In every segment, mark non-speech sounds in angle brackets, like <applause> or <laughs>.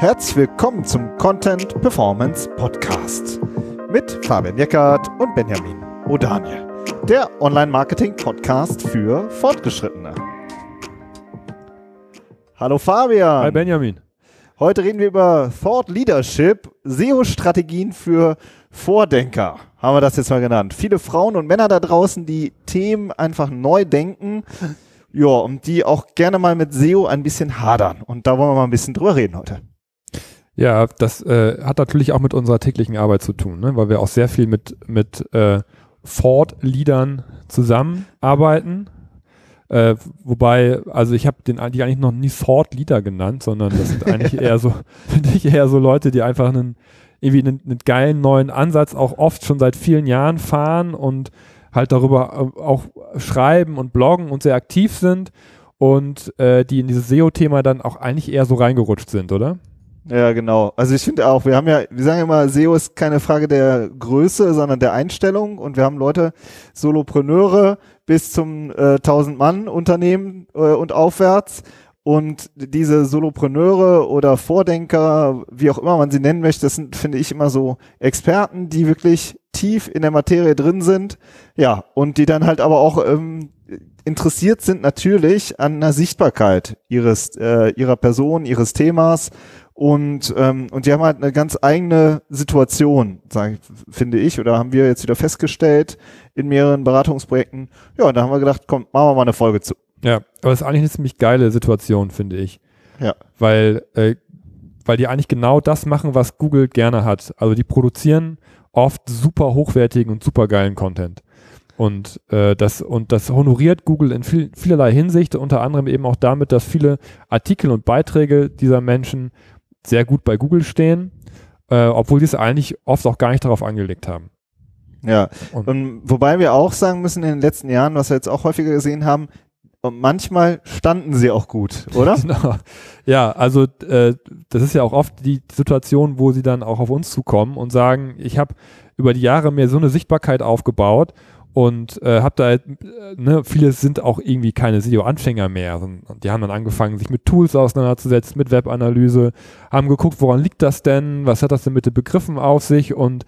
Herzlich willkommen zum Content Performance Podcast mit Fabian Jeckert und Benjamin O'Daniel, der Online-Marketing-Podcast für Fortgeschrittene. Hallo Fabian. Hi Benjamin. Heute reden wir über Thought Leadership, SEO-Strategien für Vordenker, haben wir das jetzt mal genannt. Viele Frauen und Männer da draußen, die Themen einfach neu denken, ja, und die auch gerne mal mit SEO ein bisschen hadern. Und da wollen wir mal ein bisschen drüber reden heute. Ja, das äh, hat natürlich auch mit unserer täglichen Arbeit zu tun, ne? weil wir auch sehr viel mit, mit äh, Ford-Leadern zusammenarbeiten. Äh, wobei, also ich habe den die eigentlich noch nie Thought-Leader genannt, sondern das sind <laughs> eigentlich eher so, <laughs> finde ich eher so Leute, die einfach einen irgendwie einen, einen geilen neuen Ansatz auch oft schon seit vielen Jahren fahren und halt darüber äh, auch schreiben und bloggen und sehr aktiv sind und äh, die in dieses SEO-Thema dann auch eigentlich eher so reingerutscht sind, oder? Ja, genau. Also ich finde auch, wir haben ja, wir sagen immer, SEO ist keine Frage der Größe, sondern der Einstellung und wir haben Leute, Solopreneure bis zum äh, 1000-Mann-Unternehmen äh, und aufwärts und diese Solopreneure oder Vordenker, wie auch immer man sie nennen möchte, das sind, finde ich, immer so Experten, die wirklich tief in der Materie drin sind. Ja, und die dann halt aber auch ähm, interessiert sind natürlich an der Sichtbarkeit ihres, äh, ihrer Person, ihres Themas. Und, ähm, und die haben halt eine ganz eigene Situation, sag, finde ich, oder haben wir jetzt wieder festgestellt in mehreren Beratungsprojekten. Ja, und da haben wir gedacht, komm, machen wir mal eine Folge zu. Ja, aber es ist eigentlich eine ziemlich geile Situation, finde ich. Ja. Weil, äh, weil die eigentlich genau das machen, was Google gerne hat. Also die produzieren oft super hochwertigen und super geilen Content. Und, äh, das, und das honoriert Google in viel, vielerlei Hinsicht, unter anderem eben auch damit, dass viele Artikel und Beiträge dieser Menschen sehr gut bei Google stehen, äh, obwohl sie es eigentlich oft auch gar nicht darauf angelegt haben. Ja, und, und wobei wir auch sagen müssen, in den letzten Jahren, was wir jetzt auch häufiger gesehen haben, und manchmal standen sie auch gut, oder? <laughs> Genau. Ja, also äh, das ist ja auch oft die Situation, wo sie dann auch auf uns zukommen und sagen, ich habe über die Jahre mir so eine Sichtbarkeit aufgebaut und äh, habe da, äh, ne, viele sind auch irgendwie keine SEO-Anfänger mehr und die haben dann angefangen, sich mit Tools auseinanderzusetzen, mit Webanalyse, haben geguckt, woran liegt das denn, was hat das denn mit den Begriffen auf sich und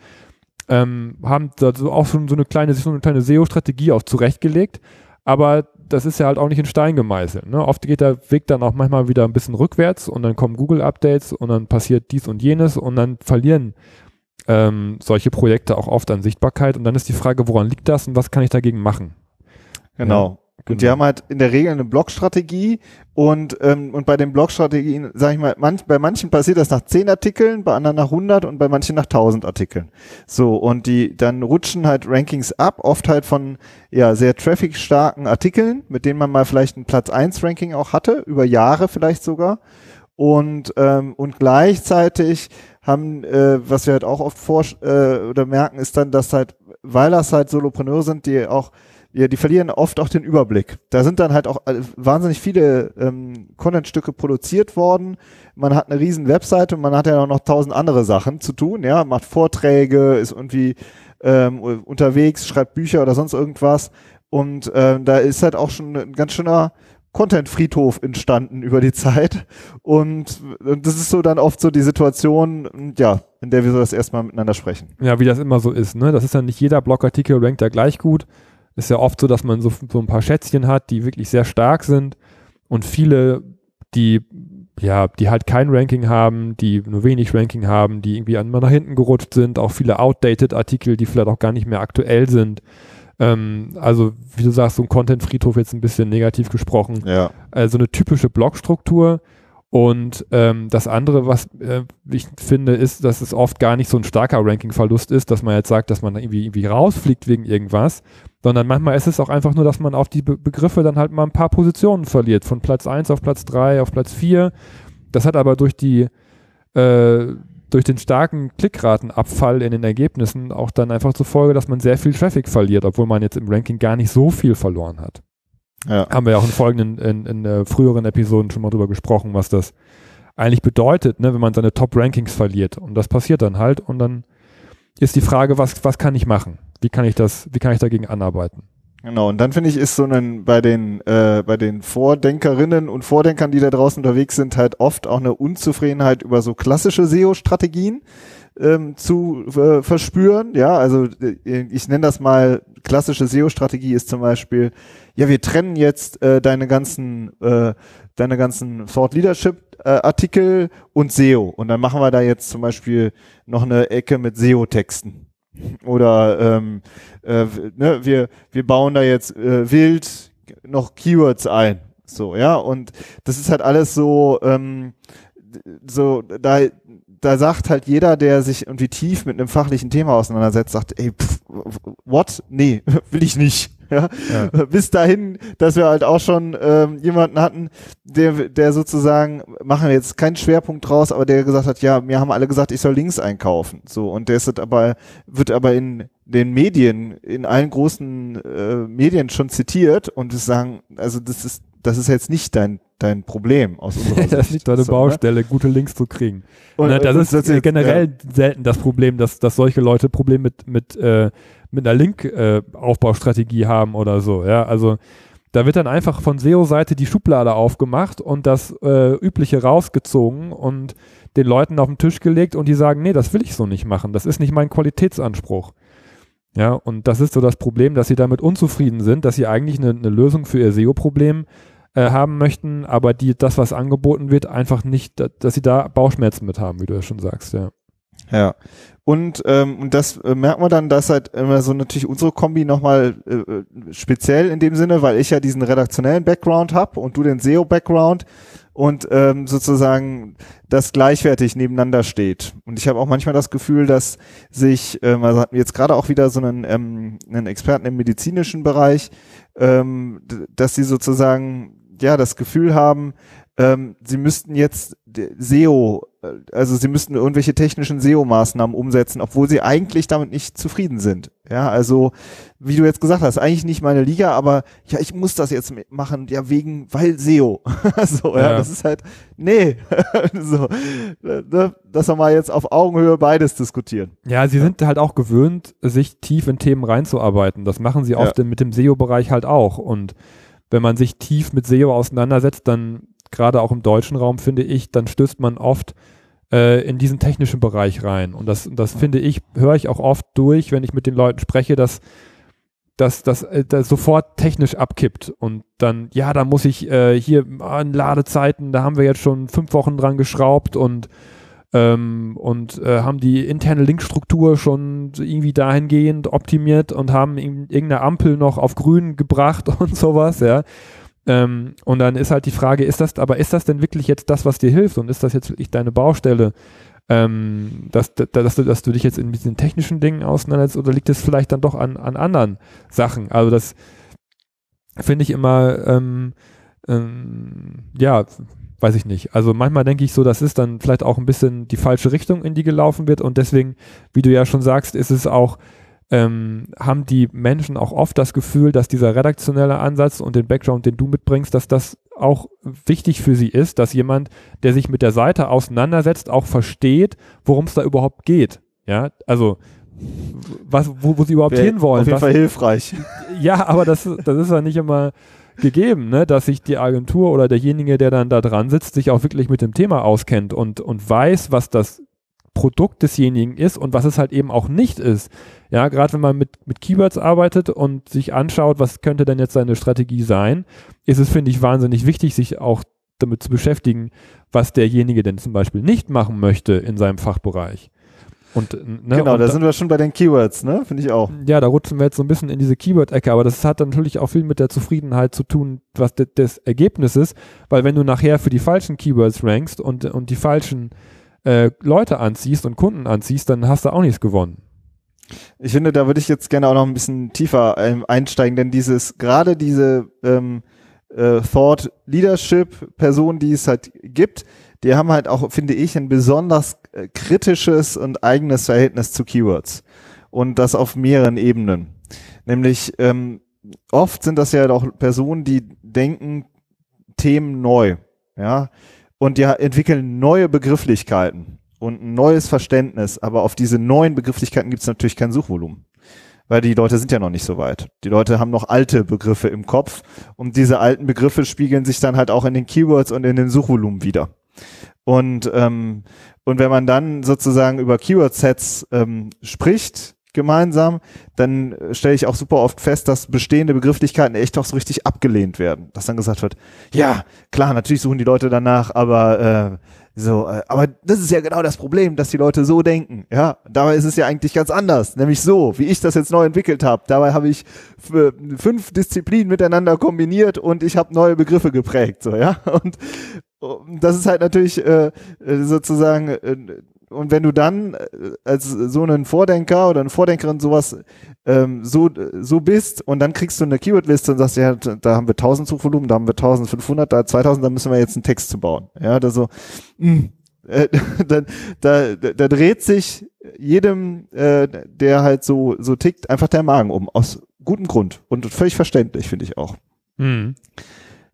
ähm, haben da so auch schon so eine kleine, so eine kleine SEO-Strategie auch zurechtgelegt, aber das ist ja halt auch nicht in Stein gemeißelt. Ne? Oft geht der Weg dann auch manchmal wieder ein bisschen rückwärts und dann kommen Google-Updates und dann passiert dies und jenes und dann verlieren ähm, solche Projekte auch oft an Sichtbarkeit und dann ist die Frage, woran liegt das und was kann ich dagegen machen? Genau. Genau. Und die haben halt in der Regel eine Blogstrategie und, ähm, und bei den Blogstrategien, sage ich mal, manch, bei manchen passiert das nach 10 Artikeln, bei anderen nach 100 und bei manchen nach 1000 Artikeln. So, und die, dann rutschen halt Rankings ab, oft halt von, ja, sehr traffic-starken Artikeln, mit denen man mal vielleicht ein Platz 1 Ranking auch hatte, über Jahre vielleicht sogar. Und, ähm, und gleichzeitig haben, äh, was wir halt auch oft vor, äh, oder merken, ist dann, dass halt, weil das halt Solopreneure sind, die auch ja, die verlieren oft auch den Überblick. Da sind dann halt auch äh, wahnsinnig viele ähm, Contentstücke produziert worden. Man hat eine riesen Webseite und man hat ja auch noch tausend andere Sachen zu tun. Ja, macht Vorträge, ist irgendwie ähm, unterwegs, schreibt Bücher oder sonst irgendwas. Und ähm, da ist halt auch schon ein ganz schöner Content-Friedhof entstanden über die Zeit. Und, und das ist so dann oft so die Situation, ja, in der wir so das erstmal miteinander sprechen. Ja, wie das immer so ist, ne? Das ist dann nicht jeder Blogartikel rankt da gleich gut ist ja oft so, dass man so, so ein paar Schätzchen hat, die wirklich sehr stark sind und viele, die ja, die halt kein Ranking haben, die nur wenig Ranking haben, die irgendwie einmal nach hinten gerutscht sind, auch viele outdated Artikel, die vielleicht auch gar nicht mehr aktuell sind. Ähm, also, wie du sagst, so ein Content-Friedhof jetzt ein bisschen negativ gesprochen. Ja. Also eine typische Blogstruktur. Und ähm, das andere, was äh, ich finde, ist, dass es oft gar nicht so ein starker Ranking-Verlust ist, dass man jetzt sagt, dass man irgendwie, irgendwie rausfliegt wegen irgendwas, sondern manchmal ist es auch einfach nur, dass man auf die Be Begriffe dann halt mal ein paar Positionen verliert, von Platz 1 auf Platz 3, auf Platz 4. Das hat aber durch die äh, durch den starken Klickratenabfall in den Ergebnissen auch dann einfach zur Folge, dass man sehr viel Traffic verliert, obwohl man jetzt im Ranking gar nicht so viel verloren hat. Ja. Haben wir ja auch in folgenden, in, in äh, früheren Episoden schon mal drüber gesprochen, was das eigentlich bedeutet, ne, wenn man seine Top-Rankings verliert. Und das passiert dann halt und dann ist die Frage, was, was kann ich machen? Wie kann ich das, wie kann ich dagegen anarbeiten? Genau, und dann finde ich, ist so ein bei den äh, bei den Vordenkerinnen und Vordenkern, die da draußen unterwegs sind, halt oft auch eine Unzufriedenheit über so klassische SEO-Strategien ähm, zu äh, verspüren. Ja, also äh, ich nenne das mal klassische SEO-Strategie ist zum Beispiel, ja, wir trennen jetzt äh, deine ganzen äh, deine ganzen Thought Leadership äh, Artikel und SEO und dann machen wir da jetzt zum Beispiel noch eine Ecke mit SEO-Texten oder ähm, äh, ne, wir, wir bauen da jetzt äh, wild noch Keywords ein. So, ja, und das ist halt alles so, ähm, so, da, da sagt halt jeder, der sich irgendwie tief mit einem fachlichen Thema auseinandersetzt, sagt, ey, pff, what? Nee, <laughs> will ich nicht. <laughs> Ja? ja? Bis dahin, dass wir halt auch schon ähm, jemanden hatten, der, der sozusagen, machen wir jetzt keinen Schwerpunkt draus, aber der gesagt hat, ja, mir haben alle gesagt, ich soll links einkaufen. So, und der ist aber, wird aber in den Medien, in allen großen äh, Medien schon zitiert und sagen, also das ist, das ist jetzt nicht dein dein Problem aus unserer <laughs> Sicht. das ist nicht deine so, ne? Baustelle, ne? gute Links zu kriegen. Und, ne, das, ist das ist generell ja. selten das Problem, dass, dass solche Leute Probleme mit, mit, äh, mit einer Link-Aufbaustrategie äh, haben oder so. Ja, also da wird dann einfach von SEO-Seite die Schublade aufgemacht und das äh, Übliche rausgezogen und den Leuten auf den Tisch gelegt und die sagen, nee, das will ich so nicht machen. Das ist nicht mein Qualitätsanspruch. Ja, und das ist so das Problem, dass sie damit unzufrieden sind, dass sie eigentlich eine, eine Lösung für ihr SEO-Problem äh, haben möchten, aber die, das, was angeboten wird, einfach nicht, dass sie da Bauchschmerzen mit haben, wie du ja schon sagst, ja. Ja. Und, ähm, das äh, merkt man dann, dass halt immer so natürlich unsere Kombi nochmal äh, äh, speziell in dem Sinne, weil ich ja diesen redaktionellen Background habe und du den SEO-Background und ähm, sozusagen das gleichwertig nebeneinander steht. Und ich habe auch manchmal das Gefühl, dass sich, ähm, also hatten wir jetzt gerade auch wieder so einen, ähm, einen Experten im medizinischen Bereich, ähm, dass sie sozusagen ja das Gefühl haben, ähm, sie müssten jetzt SEO, äh, also sie müssten irgendwelche technischen SEO-Maßnahmen umsetzen, obwohl sie eigentlich damit nicht zufrieden sind. Ja, also wie du jetzt gesagt hast, eigentlich nicht meine Liga, aber ja, ich muss das jetzt machen, ja wegen, weil SEO. <laughs> so, ja, ja, das ist halt, nee, <laughs> so, ne, dass wir mal jetzt auf Augenhöhe beides diskutieren. Ja, sie ja. sind halt auch gewöhnt, sich tief in Themen reinzuarbeiten. Das machen sie oft ja. mit dem SEO-Bereich halt auch und wenn man sich tief mit SEO auseinandersetzt, dann gerade auch im deutschen Raum finde ich, dann stößt man oft äh, in diesen technischen Bereich rein. Und das, das finde ich, höre ich auch oft durch, wenn ich mit den Leuten spreche, dass dass das, äh, das sofort technisch abkippt und dann, ja, da muss ich äh, hier an Ladezeiten, da haben wir jetzt schon fünf Wochen dran geschraubt und ähm, und äh, haben die interne Linkstruktur schon irgendwie dahingehend optimiert und haben irgendeine Ampel noch auf grün gebracht <laughs> und sowas, ja. Ähm, und dann ist halt die Frage, ist das, aber ist das denn wirklich jetzt das, was dir hilft und ist das jetzt wirklich deine Baustelle? Ähm, dass, dass, dass, du, dass du dich jetzt in diesen technischen Dingen auseinandersetzt oder liegt es vielleicht dann doch an, an anderen Sachen? Also das finde ich immer, ähm, ähm, ja, weiß ich nicht. Also manchmal denke ich so, das ist dann vielleicht auch ein bisschen die falsche Richtung, in die gelaufen wird. Und deswegen, wie du ja schon sagst, ist es auch, ähm, haben die Menschen auch oft das Gefühl, dass dieser redaktionelle Ansatz und den Background, den du mitbringst, dass das auch wichtig für sie ist, dass jemand, der sich mit der Seite auseinandersetzt, auch versteht, worum es da überhaupt geht. Ja, also was, wo, wo sie überhaupt Wäre hinwollen. Auf jeden Fall hilfreich. <laughs> Ja, aber das, das ist ja nicht immer gegeben, ne, dass sich die Agentur oder derjenige, der dann da dran sitzt, sich auch wirklich mit dem Thema auskennt und, und weiß, was das Produkt desjenigen ist und was es halt eben auch nicht ist. Ja, gerade wenn man mit, mit Keywords arbeitet und sich anschaut, was könnte denn jetzt seine Strategie sein, ist es, finde ich, wahnsinnig wichtig, sich auch damit zu beschäftigen, was derjenige denn zum Beispiel nicht machen möchte in seinem Fachbereich. Und, ne, genau, und da sind wir schon bei den Keywords, ne? Finde ich auch. Ja, da rutschen wir jetzt so ein bisschen in diese Keyword-Ecke, aber das hat natürlich auch viel mit der Zufriedenheit zu tun, was de des Ergebnisses, weil wenn du nachher für die falschen Keywords rankst und, und die falschen äh, Leute anziehst und Kunden anziehst, dann hast du auch nichts gewonnen. Ich finde, da würde ich jetzt gerne auch noch ein bisschen tiefer ähm, einsteigen, denn dieses, gerade diese ähm, äh, Thought Leadership Person, die es halt gibt, die haben halt auch, finde ich, ein besonders äh, kritisches und eigenes Verhältnis zu Keywords. Und das auf mehreren Ebenen. Nämlich ähm, oft sind das ja auch Personen, die denken Themen neu, ja, und die entwickeln neue Begrifflichkeiten und ein neues Verständnis, aber auf diese neuen Begrifflichkeiten gibt es natürlich kein Suchvolumen. weil die Leute sind ja noch nicht so weit. Die Leute haben noch alte Begriffe im Kopf und diese alten Begriffe spiegeln sich dann halt auch in den Keywords und in den Suchvolumen wieder. Und, ähm, und wenn man dann sozusagen über Keyword-Sets ähm, spricht, gemeinsam, dann stelle ich auch super oft fest, dass bestehende Begrifflichkeiten echt auch so richtig abgelehnt werden. Dass dann gesagt wird, ja, klar, natürlich suchen die Leute danach, aber äh, so, äh, aber das ist ja genau das Problem, dass die Leute so denken. Ja, dabei ist es ja eigentlich ganz anders, nämlich so, wie ich das jetzt neu entwickelt habe. Dabei habe ich fünf Disziplinen miteinander kombiniert und ich habe neue Begriffe geprägt. So, ja, und das ist halt natürlich äh, sozusagen äh, und wenn du dann äh, als so einen Vordenker oder eine Vordenkerin sowas ähm, so, so bist und dann kriegst du eine Keywordliste und sagst, ja, da haben wir 1000 Suchvolumen, da haben wir 1500, da 2000, da müssen wir jetzt einen Text zu bauen. Ja, da so, mh, hm, äh, <laughs> da, da, da dreht sich jedem, äh, der halt so, so tickt, einfach der Magen um, aus gutem Grund und völlig verständlich, finde ich auch. Mhm.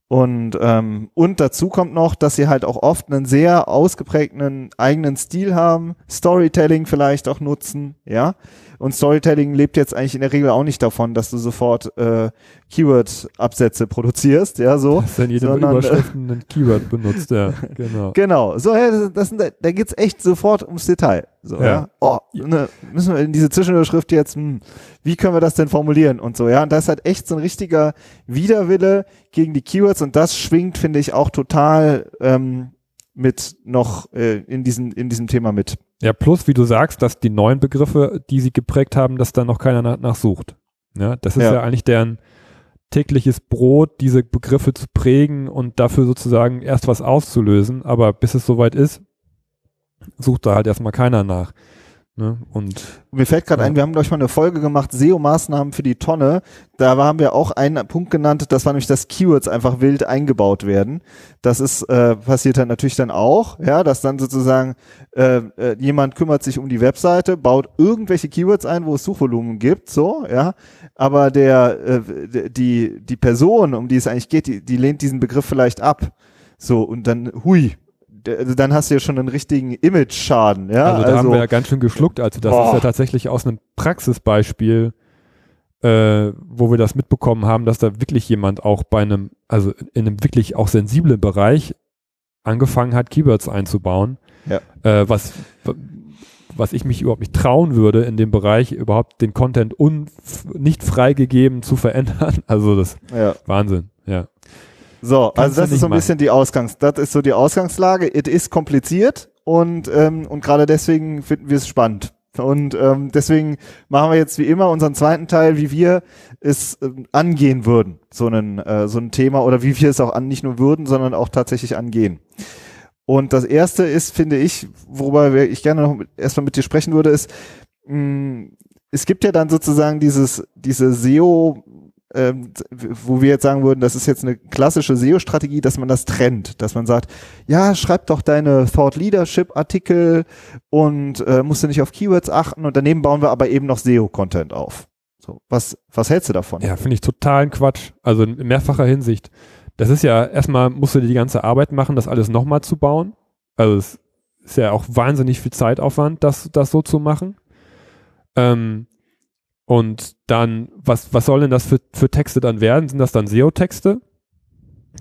Und, ähm, und dazu kommt noch, dass sie halt auch oft einen sehr ausgeprägten eigenen Stil haben, Storytelling vielleicht auch nutzen, ja. Und Storytelling lebt jetzt eigentlich in der Regel auch nicht davon, dass du sofort äh, Keyword-Absätze produzierst, ja, so. Dass dann jede sondern, Überschrift ein Keyword benutzt, ja, <laughs> genau. Genau, so, ja, das, das, da geht's echt sofort ums Detail. So, ja. ja. Oh, ne, müssen wir in diese Zwischenüberschrift jetzt, hm, wie können wir das denn formulieren und so, ja. Und das ist halt echt so ein richtiger Widerwille gegen die Keywords und das schwingt, finde ich, auch total ähm, mit noch äh, in, diesem in diesem Thema mit. Ja, plus, wie du sagst, dass die neuen Begriffe, die sie geprägt haben, dass da noch keiner nach, nachsucht. Ja, das ist ja. ja eigentlich deren tägliches Brot, diese Begriffe zu prägen und dafür sozusagen erst was auszulösen. Aber bis es soweit ist, sucht da halt erstmal keiner nach. Ne? Und mir fällt gerade ja. ein, wir haben glaube ich mal eine Folge gemacht, SEO-Maßnahmen für die Tonne. Da haben wir auch einen Punkt genannt, das war nämlich, dass Keywords einfach wild eingebaut werden. Das ist äh, passiert dann natürlich dann auch, ja, dass dann sozusagen äh, äh, jemand kümmert sich um die Webseite, baut irgendwelche Keywords ein, wo es Suchvolumen gibt, so, ja, aber der äh, die die Person, um die es eigentlich geht, die, die lehnt diesen Begriff vielleicht ab. So und dann hui, also dann hast du ja schon einen richtigen Image-Schaden. Ja? Also da also, haben wir ja ganz schön geschluckt. Also das boah. ist ja tatsächlich aus einem Praxisbeispiel, äh, wo wir das mitbekommen haben, dass da wirklich jemand auch bei einem, also in einem wirklich auch sensiblen Bereich angefangen hat, Keywords einzubauen. Ja. Äh, was, was ich mich überhaupt nicht trauen würde, in dem Bereich überhaupt den Content nicht freigegeben zu verändern. <laughs> Also das ja. Wahnsinn. So, Kannst also das ist so ein bisschen die Ausgangs, das ist so die Ausgangslage. Es ist kompliziert und, ähm, und gerade deswegen finden wir es spannend. Und ähm, deswegen machen wir jetzt wie immer unseren zweiten Teil, wie wir es ähm, angehen würden, so, einen, äh, so ein Thema oder wie wir es auch an, nicht nur würden, sondern auch tatsächlich angehen. Und das erste ist, finde ich, worüber ich gerne noch erstmal mit dir sprechen würde, ist, mh, mm, es gibt ja dann sozusagen dieses, diese SEO ähm, wo wir jetzt sagen würden, das ist jetzt eine klassische SEO-Strategie, dass man das trennt, dass man sagt, ja, schreib doch deine Thought Leadership Artikel und äh, musst du nicht auf Keywords achten und daneben bauen wir aber eben noch SEO-Content auf. So, was, was hältst du davon? Ja, finde ich totalen Quatsch. Also in mehrfacher Hinsicht. Das ist ja, erstmal musst du dir die ganze Arbeit machen, das alles nochmal zu bauen. Also es ist ja auch wahnsinnig viel Zeitaufwand, das, das so zu machen. Ähm, und dann, was, was soll denn das für, für Texte dann werden? Sind das dann SEO-Texte,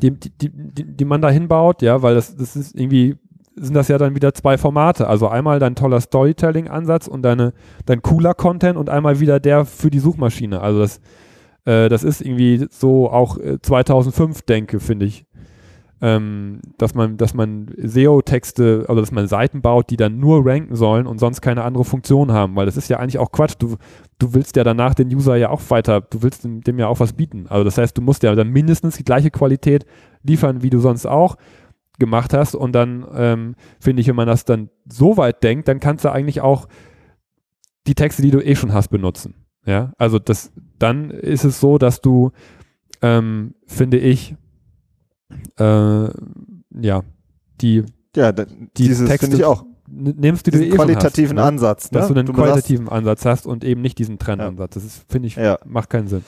die, die, die, die man da hinbaut? Ja, weil das, das ist irgendwie, sind das ja dann wieder zwei Formate. Also einmal dein toller Storytelling-Ansatz und deine, dein cooler Content und einmal wieder der für die Suchmaschine. Also das, äh, das ist irgendwie so auch 2005 äh, denke, finde ich ähm, dass man, dass man SEO-Texte, also dass man Seiten baut, die dann nur ranken sollen und sonst keine andere Funktion haben, weil das ist ja eigentlich auch Quatsch. Du, du willst ja danach den User ja auch weiter, du willst dem, dem ja auch was bieten. Also das heißt, du musst ja dann mindestens die gleiche Qualität liefern, wie du sonst auch gemacht hast. Und dann ähm, finde ich, wenn man das dann so weit denkt, dann kannst du eigentlich auch die Texte, die du eh schon hast, benutzen. Ja, also das, dann ist es so, dass du, ähm, finde ich, äh, ja, die, ja, die dieses finde ich auch. Nimmst du diesen eh qualitativen hast, ne? Ansatz, ne? dass du einen du qualitativen Ansatz hast und eben nicht diesen Trendansatz. Das ist, finde ich, ja. macht keinen Sinn.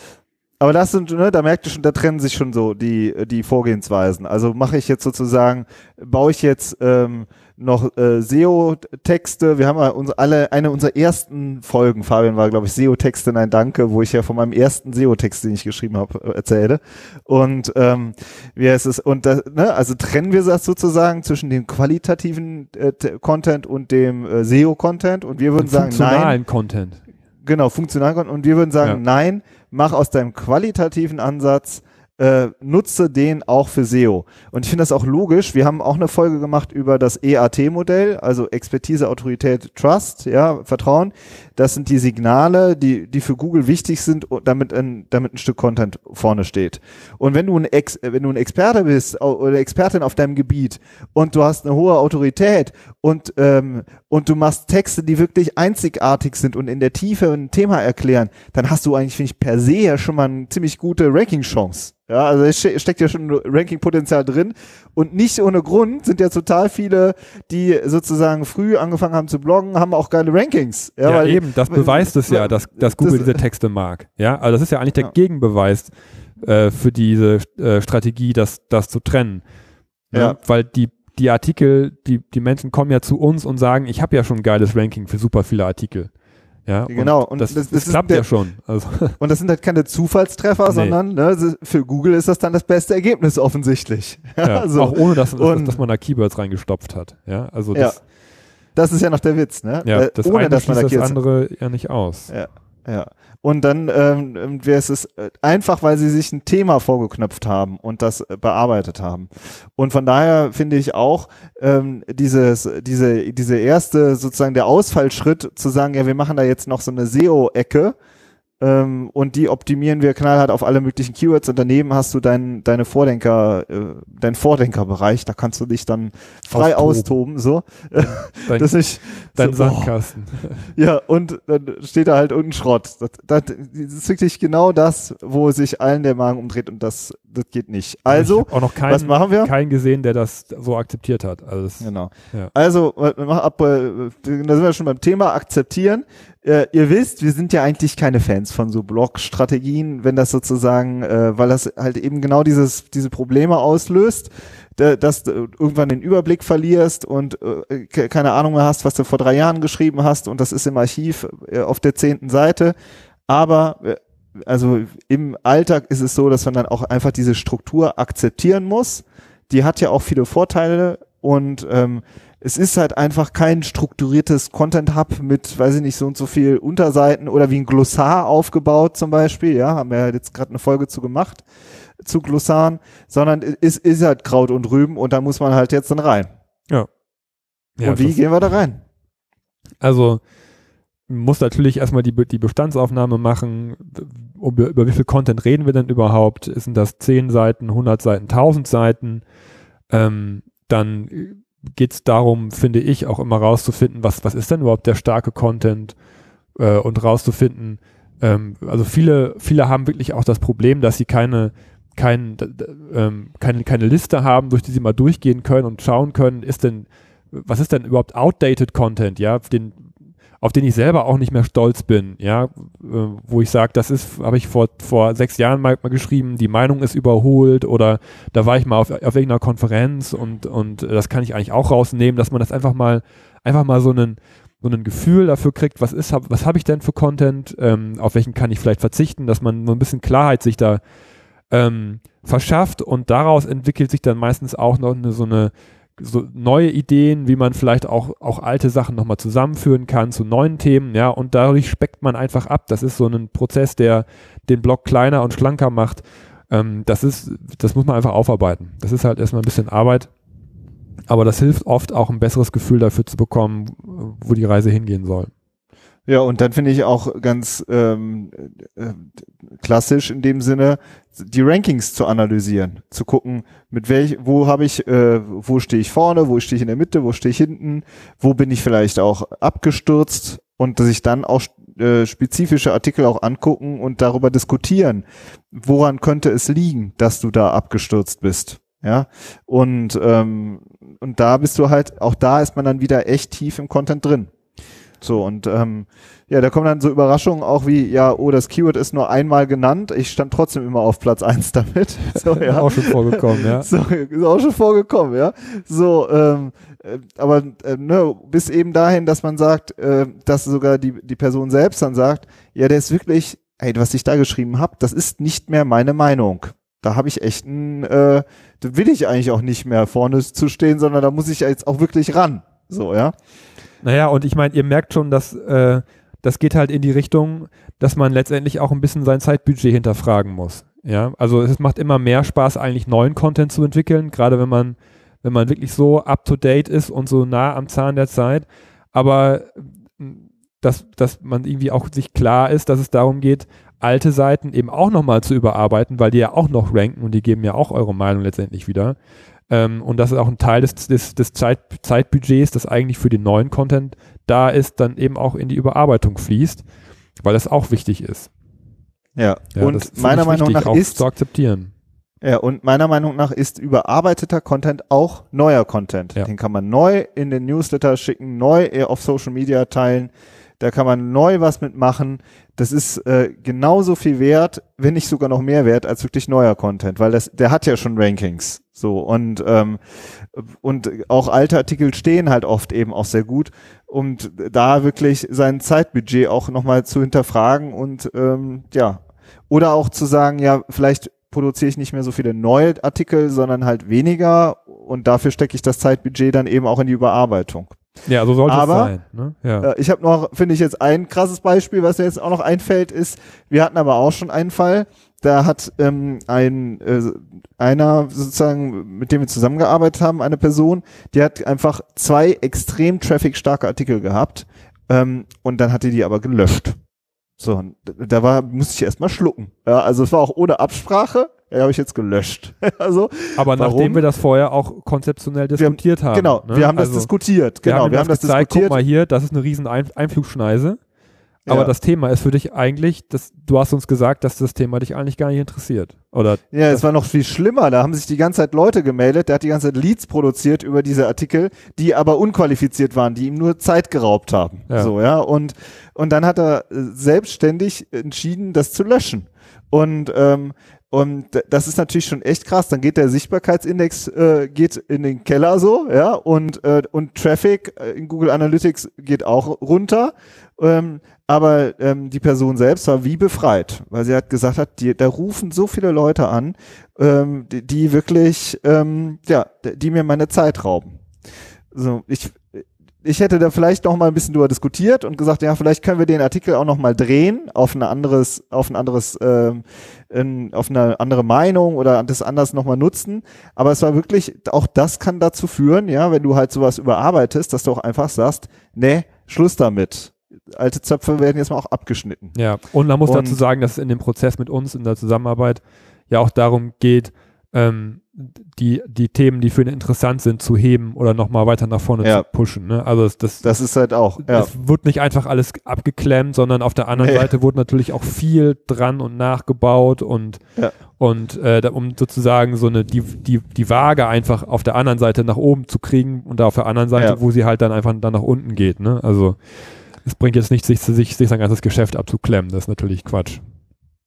Aber das sind, ne, da merkt ihr schon, da trennen sich schon so die, die Vorgehensweisen. Also mache ich jetzt sozusagen, baue ich jetzt ähm, noch äh, SEO-Texte. Wir haben ja uns alle, eine unserer ersten Folgen, Fabian war, glaube ich, SEO-Texte, nein, danke, wo ich ja von meinem ersten SEO-Text, den ich geschrieben habe, äh, erzähle. Und ähm, wie heißt es, und das, ne, also trennen wir das sozusagen zwischen dem qualitativen äh, Content und dem äh, SEO-Content und wir würden und sagen, nein. Content. Genau, funktionalen Content. Und wir würden sagen, ja. nein, mach aus deinem qualitativen Ansatz äh, nutze den auch für SEO. Und ich finde das auch logisch. Wir haben auch eine Folge gemacht über das EAT-Modell, also Expertise, Autorität, Trust, ja, Vertrauen. Das sind die Signale, die, die für Google wichtig sind, damit ein, damit ein Stück Content vorne steht. Und wenn du ein, Ex, wenn du ein Experte bist oder Expertin auf deinem Gebiet und du hast eine hohe Autorität und, ähm, und du machst Texte, die wirklich einzigartig sind und in der Tiefe ein Thema erklären, dann hast du eigentlich, finde ich, per se ja schon mal eine ziemlich gute Ranking-Chance. Ja, also es steckt ja schon Ranking-Potenzial drin. Und nicht ohne Grund sind ja total viele, die sozusagen früh angefangen haben zu bloggen, haben auch geile Rankings. Ja, ja eben, das beweist es ja, dass, dass Google das, diese Texte mag. Ja, also das ist ja eigentlich der ja. Gegenbeweis äh, für diese äh, Strategie, das, das zu trennen. Ja. ja. Weil die, die Artikel, die, die Menschen kommen ja zu uns und sagen, ich habe ja schon ein geiles Ranking für super viele Artikel. Ja, genau. Und, das, das, das, das klappt der, ja schon. Also. <laughs> Und das sind halt keine Zufallstreffer, nee. sondern ne, für Google ist das dann das beste Ergebnis offensichtlich. <laughs> Ja, so. Auch ohne, dass, und, dass, man da Keywords reingestopft hat. Ja, also das, ja. das ist ja noch der Witz, ne? Ja, das ohne, eine dass man da das andere ja nicht aus. Ja, ja. Und dann ähm, wäre es äh, einfach, weil sie sich ein Thema vorgeknöpft haben und das äh, bearbeitet haben. Und von daher finde ich auch ähm, dieses, diese, diese erste sozusagen der Ausfallschritt zu sagen, ja, wir machen da jetzt noch so eine SEO-Ecke, ähm, und die optimieren wir knallhart auf alle möglichen Keywords und daneben hast du dein, deine Vordenker, äh, dein Vordenkerbereich, da kannst du dich dann frei austoben, austoben so. Dein, <laughs> das ist dein so, Sandkasten. Boah. Ja, und dann steht da halt unten Schrott. Das, das, das ist wirklich genau das, wo sich allen der Magen umdreht und das, das geht nicht. Also, auch noch keinen, was machen wir? Keinen gesehen, der das so akzeptiert hat. Also das, genau. Ja. Also, ab, äh, da sind wir schon beim Thema akzeptieren äh, ihr wisst, wir sind ja eigentlich keine Fans von so Blog-Strategien, wenn das sozusagen, äh, weil das halt eben genau dieses, diese Probleme auslöst, dass du irgendwann den Überblick verlierst und äh, keine Ahnung mehr hast, was du vor drei Jahren geschrieben hast und das ist im Archiv äh, auf der zehnten Seite. Aber äh, also im Alltag ist es so, dass man dann auch einfach diese Struktur akzeptieren muss. Die hat ja auch viele Vorteile und ähm, es ist halt einfach kein strukturiertes Content-Hub mit, weiß ich nicht, so und so viel Unterseiten oder wie ein Glossar aufgebaut zum Beispiel, ja, haben wir jetzt gerade eine Folge zu gemacht, zu Glossaren, sondern es ist halt Kraut und Rüben und da muss man halt jetzt dann rein. Ja. ja und wie gehen wir da rein? Also, muss natürlich erstmal die, die Bestandsaufnahme machen, über, über wie viel Content reden wir denn überhaupt? Sind das 10 Seiten, 100 Seiten, 1000 Seiten? Ähm, dann geht es darum, finde ich, auch immer rauszufinden, was, was ist denn überhaupt der starke Content äh, und rauszufinden, ähm, also viele, viele haben wirklich auch das Problem, dass sie keine, kein, ähm, keine, keine Liste haben, durch die sie mal durchgehen können und schauen können, ist denn, was ist denn überhaupt outdated Content, ja, den auf den ich selber auch nicht mehr stolz bin, ja, äh, wo ich sage, das ist, habe ich vor, vor sechs Jahren mal, mal, geschrieben, die Meinung ist überholt oder da war ich mal auf, auf irgendeiner Konferenz und, und das kann ich eigentlich auch rausnehmen, dass man das einfach mal, einfach mal so einen, so ein Gefühl dafür kriegt, was ist, was habe ich denn für Content, ähm, auf welchen kann ich vielleicht verzichten, dass man so ein bisschen Klarheit sich da ähm, verschafft und daraus entwickelt sich dann meistens auch noch eine, so eine so neue Ideen, wie man vielleicht auch, auch alte Sachen nochmal zusammenführen kann zu neuen Themen, ja, und dadurch speckt man einfach ab. Das ist so ein Prozess, der den Blog kleiner und schlanker macht. Ähm, das ist, das muss man einfach aufarbeiten. Das ist halt erstmal ein bisschen Arbeit, aber das hilft oft auch ein besseres Gefühl dafür zu bekommen, wo die Reise hingehen soll. Ja, und dann finde ich auch ganz ähm, äh, klassisch in dem Sinne, die Rankings zu analysieren, zu gucken, mit welch, wo habe ich, äh, wo stehe ich vorne, wo stehe ich in der Mitte, wo stehe ich hinten, wo bin ich vielleicht auch abgestürzt und sich dann auch äh, spezifische Artikel auch angucken und darüber diskutieren, woran könnte es liegen, dass du da abgestürzt bist. Ja, und, ähm, und da bist du halt, auch da ist man dann wieder echt tief im Content drin. So, und ähm, ja, da kommen dann so Überraschungen auch wie, ja, oh, das Keyword ist nur einmal genannt, ich stand trotzdem immer auf Platz eins damit. <laughs> So, ja. auch schon vorgekommen, ja. So, ist auch schon vorgekommen, ja. So, ähm, äh, aber äh, ne, bis eben dahin, dass man sagt, äh, dass sogar die, die Person selbst dann sagt, ja, der ist wirklich, hey, was ich da geschrieben habe, das ist nicht mehr meine Meinung. Da habe ich echt ein, äh, da will ich eigentlich auch nicht mehr vorne zu stehen, sondern da muss ich jetzt auch wirklich ran. So, ja. Naja, und ich meine, ihr merkt schon, dass äh, das geht halt in die Richtung, dass man letztendlich auch ein bisschen sein Zeitbudget hinterfragen muss. Ja, also es macht immer mehr Spaß, eigentlich neuen Content zu entwickeln, gerade wenn man, wenn man wirklich so up to date ist und so nah am Zahn der Zeit. Aber dass, dass man irgendwie auch sich klar ist, dass es darum geht, alte Seiten eben auch nochmal zu überarbeiten, weil die ja auch noch ranken und die geben ja auch eure Meinung letztendlich wieder. Ähm, und das ist auch ein Teil des, des, des Zeit, Zeitbudgets, das eigentlich für den neuen Content da ist, dann eben auch in die Überarbeitung fließt, weil das auch wichtig ist. Ja, ja und meiner Meinung nach ist zu akzeptieren. Ja, und meiner Meinung nach ist überarbeiteter Content auch neuer Content. Ja. Den kann man neu in den Newsletter schicken, neu auf Social Media teilen. Da kann man neu was mitmachen. Das ist äh, genauso viel wert, wenn nicht sogar noch mehr wert als wirklich neuer Content, weil das, der hat ja schon Rankings. So und ähm, und auch alte Artikel stehen halt oft eben auch sehr gut und da wirklich sein Zeitbudget auch nochmal zu hinterfragen und ähm, ja oder auch zu sagen, ja vielleicht produziere ich nicht mehr so viele neue Artikel, sondern halt weniger und dafür stecke ich das Zeitbudget dann eben auch in die Überarbeitung. Ja, so sollte Aber, es sein. Ne? Ja. Äh, ich habe noch, finde ich jetzt ein krasses Beispiel, was mir jetzt auch noch einfällt, ist, wir hatten aber auch schon einen Fall, da hat ähm, ein äh, einer sozusagen, mit dem wir zusammengearbeitet haben, eine Person, die hat einfach zwei extrem traffic-starke Artikel gehabt ähm, und dann hat die die aber gelöscht. So, da war, musste ich erstmal schlucken. Ja, also es war auch ohne Absprache. Ja, habe ich jetzt gelöscht. <laughs> also, Aber warum? nachdem wir das vorher auch konzeptionell diskutiert haben. haben. Genau, ne? wir haben das also, diskutiert. Genau, wir haben, wir haben das, das gezeigt, diskutiert. Guck mal hier, das ist eine riesen Ein Einflugschneise. Aber ja. das Thema ist für dich eigentlich, das, du hast uns gesagt, dass das Thema dich eigentlich gar nicht interessiert. Oder ja, es war noch viel schlimmer. Da haben sich die ganze Zeit Leute gemeldet, der hat die ganze Zeit Leads produziert über diese Artikel, die aber unqualifiziert waren, die ihm nur Zeit geraubt haben. Ja. So, ja. Und, und dann hat er selbstständig entschieden, das zu löschen. Und ähm, und das ist natürlich schon echt krass. Dann geht der Sichtbarkeitsindex äh, geht in den Keller so, ja, und äh, und Traffic äh, in Google Analytics geht auch runter. Ähm, aber ähm, die Person selbst war wie befreit, weil sie hat gesagt hat, die, da rufen so viele Leute an, ähm, die, die wirklich, ähm, ja, die mir meine Zeit rauben. So, ich, ich hätte da vielleicht noch mal ein bisschen drüber diskutiert und gesagt, ja, vielleicht können wir den Artikel auch noch mal drehen auf ein anderes, auf ein anderes, ähm, in, auf eine andere Meinung oder das anders noch mal nutzen. Aber es war wirklich, auch das kann dazu führen, ja, wenn du halt sowas überarbeitest, dass du auch einfach sagst, nee, Schluss damit alte Zöpfe werden jetzt mal auch abgeschnitten. Ja, und man muss und dazu sagen, dass es in dem Prozess mit uns in der Zusammenarbeit ja auch darum geht, ähm, die, die Themen, die für ihn interessant sind, zu heben oder nochmal weiter nach vorne ja. zu pushen. Ne? Also das, das ist halt auch. Ja. Es wird nicht einfach alles abgeklemmt, sondern auf der anderen nee. Seite wurde natürlich auch viel dran und nachgebaut und, ja. und äh, um sozusagen so eine die, die, die Waage einfach auf der anderen Seite nach oben zu kriegen und da auf der anderen Seite, wo sie halt dann einfach dann nach unten geht. Ne? Also es bringt jetzt nicht, sich, sich, sich sein ganzes Geschäft abzuklemmen. Das ist natürlich Quatsch.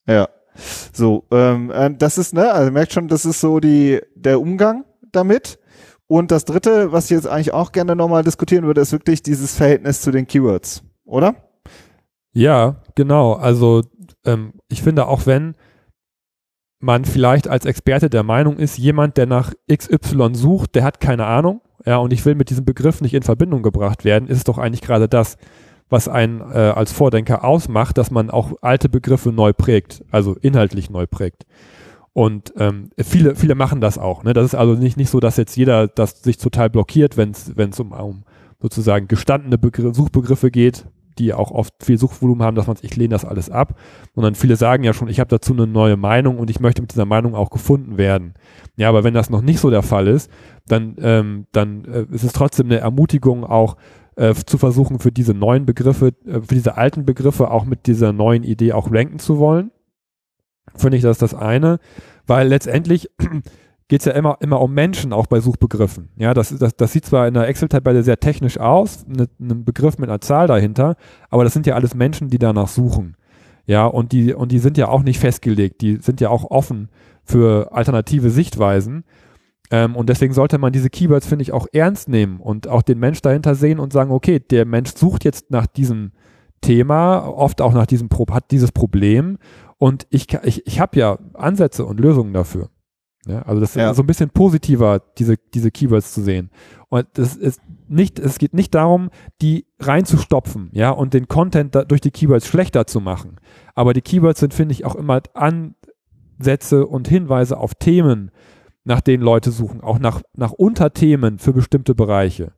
Ja. So, ähm, äh, das ist, ne, also merkt schon, das ist so die, der Umgang damit. Und das dritte, was ich jetzt eigentlich auch gerne nochmal diskutieren würde, ist wirklich dieses Verhältnis zu den Keywords, oder? Ja, genau. Also ähm, ich finde, auch wenn man vielleicht als Experte der Meinung ist, jemand, der nach XY sucht, der hat keine Ahnung, ja, und ich will mit diesem Begriff nicht in Verbindung gebracht werden, ist es doch eigentlich gerade das, was einen äh, als Vordenker ausmacht, dass man auch alte Begriffe neu prägt, also inhaltlich neu prägt. Und ähm, viele, viele machen das auch. Ne? Das ist also nicht, nicht so, dass jetzt jeder das sich total blockiert, wenn es um, um sozusagen gestandene Begr Suchbegriffe geht, die auch oft viel Suchvolumen haben, dass man ich lehne das alles ab. Sondern viele sagen ja schon, ich habe dazu eine neue Meinung und ich möchte mit dieser Meinung auch gefunden werden. Ja, aber wenn das noch nicht so der Fall ist, dann, ähm, dann äh, ist es trotzdem eine Ermutigung, auch äh, zu versuchen, für diese neuen Begriffe, äh, für diese alten Begriffe auch mit dieser neuen Idee auch ranken zu wollen. Finde ich, das das eine, weil letztendlich <clears throat> geht es ja immer, immer um Menschen, auch bei Suchbegriffen. Ja, das, das, das sieht zwar in der Excel-Tabelle sehr technisch aus, ne, ein Begriff mit einer Zahl dahinter, aber das sind ja alles Menschen, die danach suchen. Ja, und die, und die sind ja auch nicht festgelegt, die sind ja auch offen für alternative Sichtweisen. Ähm, und deswegen sollte man diese Keywords, finde ich, auch ernst nehmen und auch den Mensch dahinter sehen und sagen, okay, der Mensch sucht jetzt nach diesem Thema, oft auch nach diesem, hat dieses Problem und ich, ich, ich habe ja Ansätze und Lösungen dafür. Ja, also das ja. ist so ein bisschen positiver, diese, diese Keywords zu sehen. Und das ist nicht, es geht nicht darum, die reinzustopfen, ja, und den Content da, durch die Keywords schlechter zu machen. Aber die Keywords sind, finde ich, auch immer Ansätze und Hinweise auf Themen, nach denen Leute suchen, auch nach, nach Unterthemen für bestimmte Bereiche.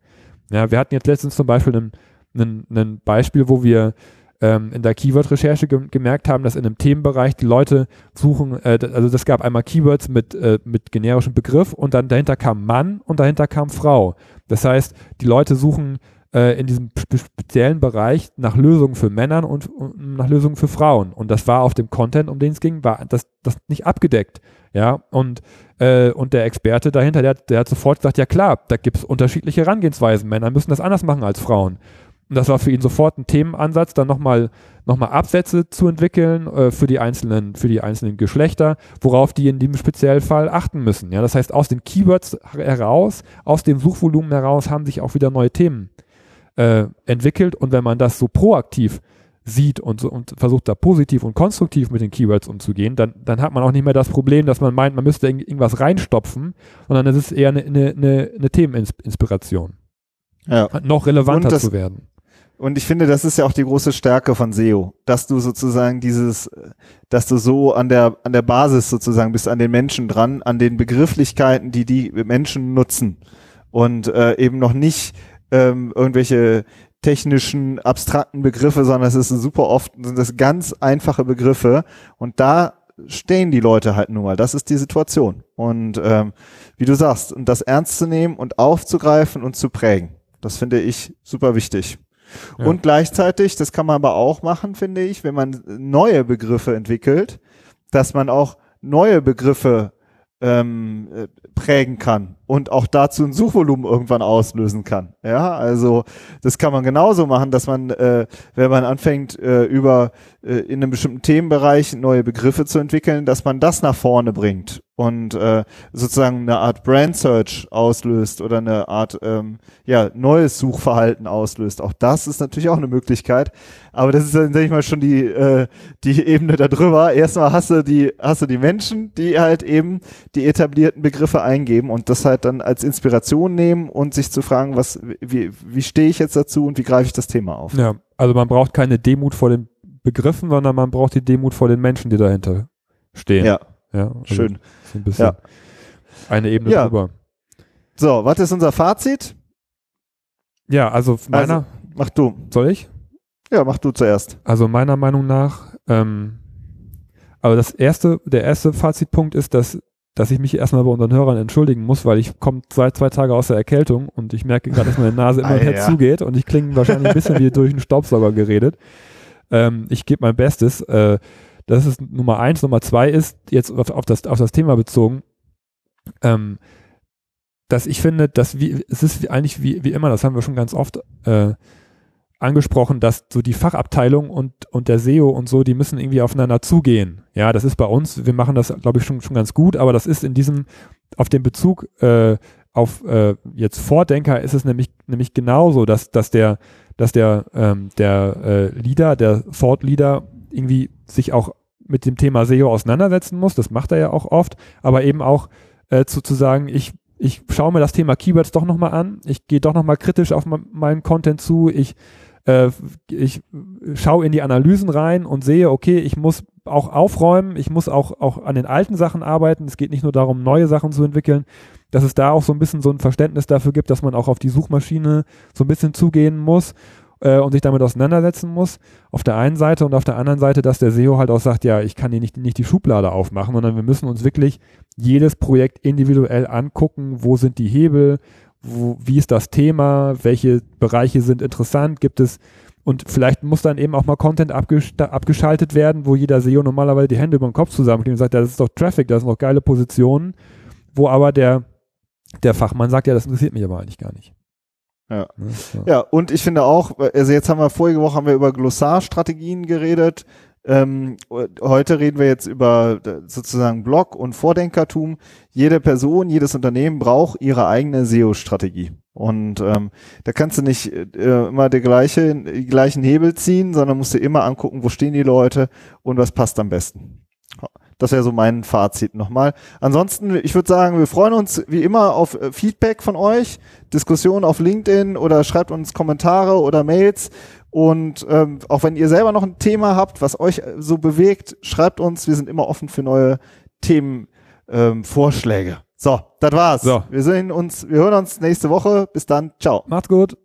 Ja, wir hatten jetzt letztens zum Beispiel ein, Beispiel, wo wir ähm, in der Keyword-Recherche ge gemerkt haben, dass in einem Themenbereich die Leute suchen, äh, also das gab einmal Keywords mit, äh, mit generischem Begriff und dann dahinter kam Mann und dahinter kam Frau. Das heißt, die Leute suchen äh, in diesem speziellen Bereich nach Lösungen für Männern und, und, nach Lösungen für Frauen. Und das war auf dem Content, um den es ging, war das, das nicht abgedeckt. Ja, und, äh, und der Experte dahinter, der, der hat sofort gesagt, ja klar, da gibt es unterschiedliche Herangehensweisen. Männer müssen das anders machen als Frauen. Und das war für ihn sofort ein Themenansatz, dann nochmal noch mal Absätze zu entwickeln äh, für, die einzelnen, für die einzelnen Geschlechter, worauf die in diesem speziellen Fall achten müssen. Ja, das heißt, aus den Keywords heraus, aus dem Suchvolumen heraus haben sich auch wieder neue Themen äh, entwickelt. Und wenn man das so proaktiv sieht und, so, und versucht da positiv und konstruktiv mit den Keywords umzugehen, dann, dann hat man auch nicht mehr das Problem, dass man meint, man müsste irgendwas reinstopfen, sondern es ist eher eine, eine, eine, eine Themeninspiration. Ja. Noch relevanter das, zu werden. Und ich finde, das ist ja auch die große Stärke von SEO, dass du sozusagen dieses, dass du so an der, an der Basis sozusagen bist, an den Menschen dran, an den Begrifflichkeiten, die die Menschen nutzen und äh, eben noch nicht ähm, irgendwelche technischen, abstrakten Begriffe, sondern es ist super oft, sind das ganz einfache Begriffe und da stehen die Leute halt nun mal. Das ist die Situation. Und ähm, wie du sagst, und das ernst zu nehmen und aufzugreifen und zu prägen, das finde ich super wichtig. Ja. Und gleichzeitig, das kann man aber auch machen, finde ich, wenn man neue Begriffe entwickelt, dass man auch neue Begriffe ähm, äh, prägen kann und auch dazu ein Suchvolumen irgendwann auslösen kann. Ja, also das kann man genauso machen, dass man, äh, wenn man anfängt, äh, über äh, in einem bestimmten Themenbereich neue Begriffe zu entwickeln, dass man das nach vorne bringt und äh, sozusagen eine Art Brand Search auslöst oder eine Art ähm, ja neues Suchverhalten auslöst. Auch das ist natürlich auch eine Möglichkeit, aber das ist dann sag ich mal schon die äh, die Ebene darüber. Erstmal hast du die hast du die Menschen, die halt eben die etablierten Begriffe eingeben und das halt dann als Inspiration nehmen und sich zu fragen, was wie wie stehe ich jetzt dazu und wie greife ich das Thema auf? Ja, also man braucht keine Demut vor den Begriffen, sondern man braucht die Demut vor den Menschen, die dahinter stehen. Ja. Ja, also schön. So ein bisschen ja. eine Ebene ja. drüber. So, was ist unser Fazit? Ja, also meiner. Also, mach du. Soll ich? Ja, mach du zuerst. Also meiner Meinung nach, ähm, aber das erste, der erste Fazitpunkt ist, dass, dass ich mich erstmal bei unseren Hörern entschuldigen muss, weil ich komme seit zwei Tage aus der Erkältung und ich merke gerade, dass meine Nase immer <laughs> ah, ja. zugeht und ich klinge wahrscheinlich ein bisschen wie durch einen Staubsauger geredet. Ähm, ich gebe mein Bestes. Äh, das ist Nummer eins. Nummer zwei ist, jetzt auf, auf, das, auf das Thema bezogen, ähm, dass ich finde, dass wie, es ist eigentlich wie, wie immer, das haben wir schon ganz oft äh, angesprochen, dass so die Fachabteilung und, und der SEO und so, die müssen irgendwie aufeinander zugehen. Ja, das ist bei uns, wir machen das, glaube ich, schon, schon ganz gut, aber das ist in diesem, auf dem Bezug äh, auf äh, jetzt Vordenker ist es nämlich, nämlich genauso, dass, dass der, dass der, ähm, der äh, Leader, der Thought Leader irgendwie sich auch mit dem Thema SEO auseinandersetzen muss. Das macht er ja auch oft, aber eben auch äh, zu, zu sagen, ich, ich schaue mir das Thema Keywords doch nochmal an, ich gehe doch nochmal kritisch auf meinen Content zu, ich, äh, ich schaue in die Analysen rein und sehe, okay, ich muss auch aufräumen, ich muss auch, auch an den alten Sachen arbeiten. Es geht nicht nur darum, neue Sachen zu entwickeln, dass es da auch so ein bisschen so ein Verständnis dafür gibt, dass man auch auf die Suchmaschine so ein bisschen zugehen muss äh, und sich damit auseinandersetzen muss, auf der einen Seite und auf der anderen Seite, dass der SEO halt auch sagt, ja, ich kann hier nicht, nicht die Schublade aufmachen, sondern wir müssen uns wirklich jedes Projekt individuell angucken, wo sind die Hebel, wo, wie ist das Thema, welche Bereiche sind interessant, gibt es und vielleicht muss dann eben auch mal Content abgesch abgeschaltet werden, wo jeder SEO normalerweise die Hände über den Kopf zusammenkriegt und sagt, das ist doch Traffic, das sind doch geile Positionen wo aber der, der Fachmann sagt, ja, das interessiert mich aber eigentlich gar nicht. Ja. ja. ja, und ich finde auch, also jetzt haben wir vorige Woche haben wir über Glossarstrategien geredet. Ähm, heute reden wir jetzt über äh, sozusagen Blog und Vordenkertum. Jede Person, jedes Unternehmen braucht ihre eigene SEO-Strategie. Und ähm, da kannst du nicht äh, immer der gleiche, die gleichen Hebel ziehen, sondern musst du immer angucken, wo stehen die Leute und was passt am besten. Das wäre so mein Fazit nochmal. Ansonsten, ich würde sagen, wir freuen uns wie immer auf äh, Feedback von euch, Diskussionen auf LinkedIn oder schreibt uns Kommentare oder Mails. Und ähm, auch wenn ihr selber noch ein Thema habt, was euch so bewegt, schreibt uns. Wir sind immer offen für neue Themenvorschläge. Ähm, so, das war's. So. Wir sehen uns, wir hören uns nächste Woche. Bis dann. Ciao. Macht's gut.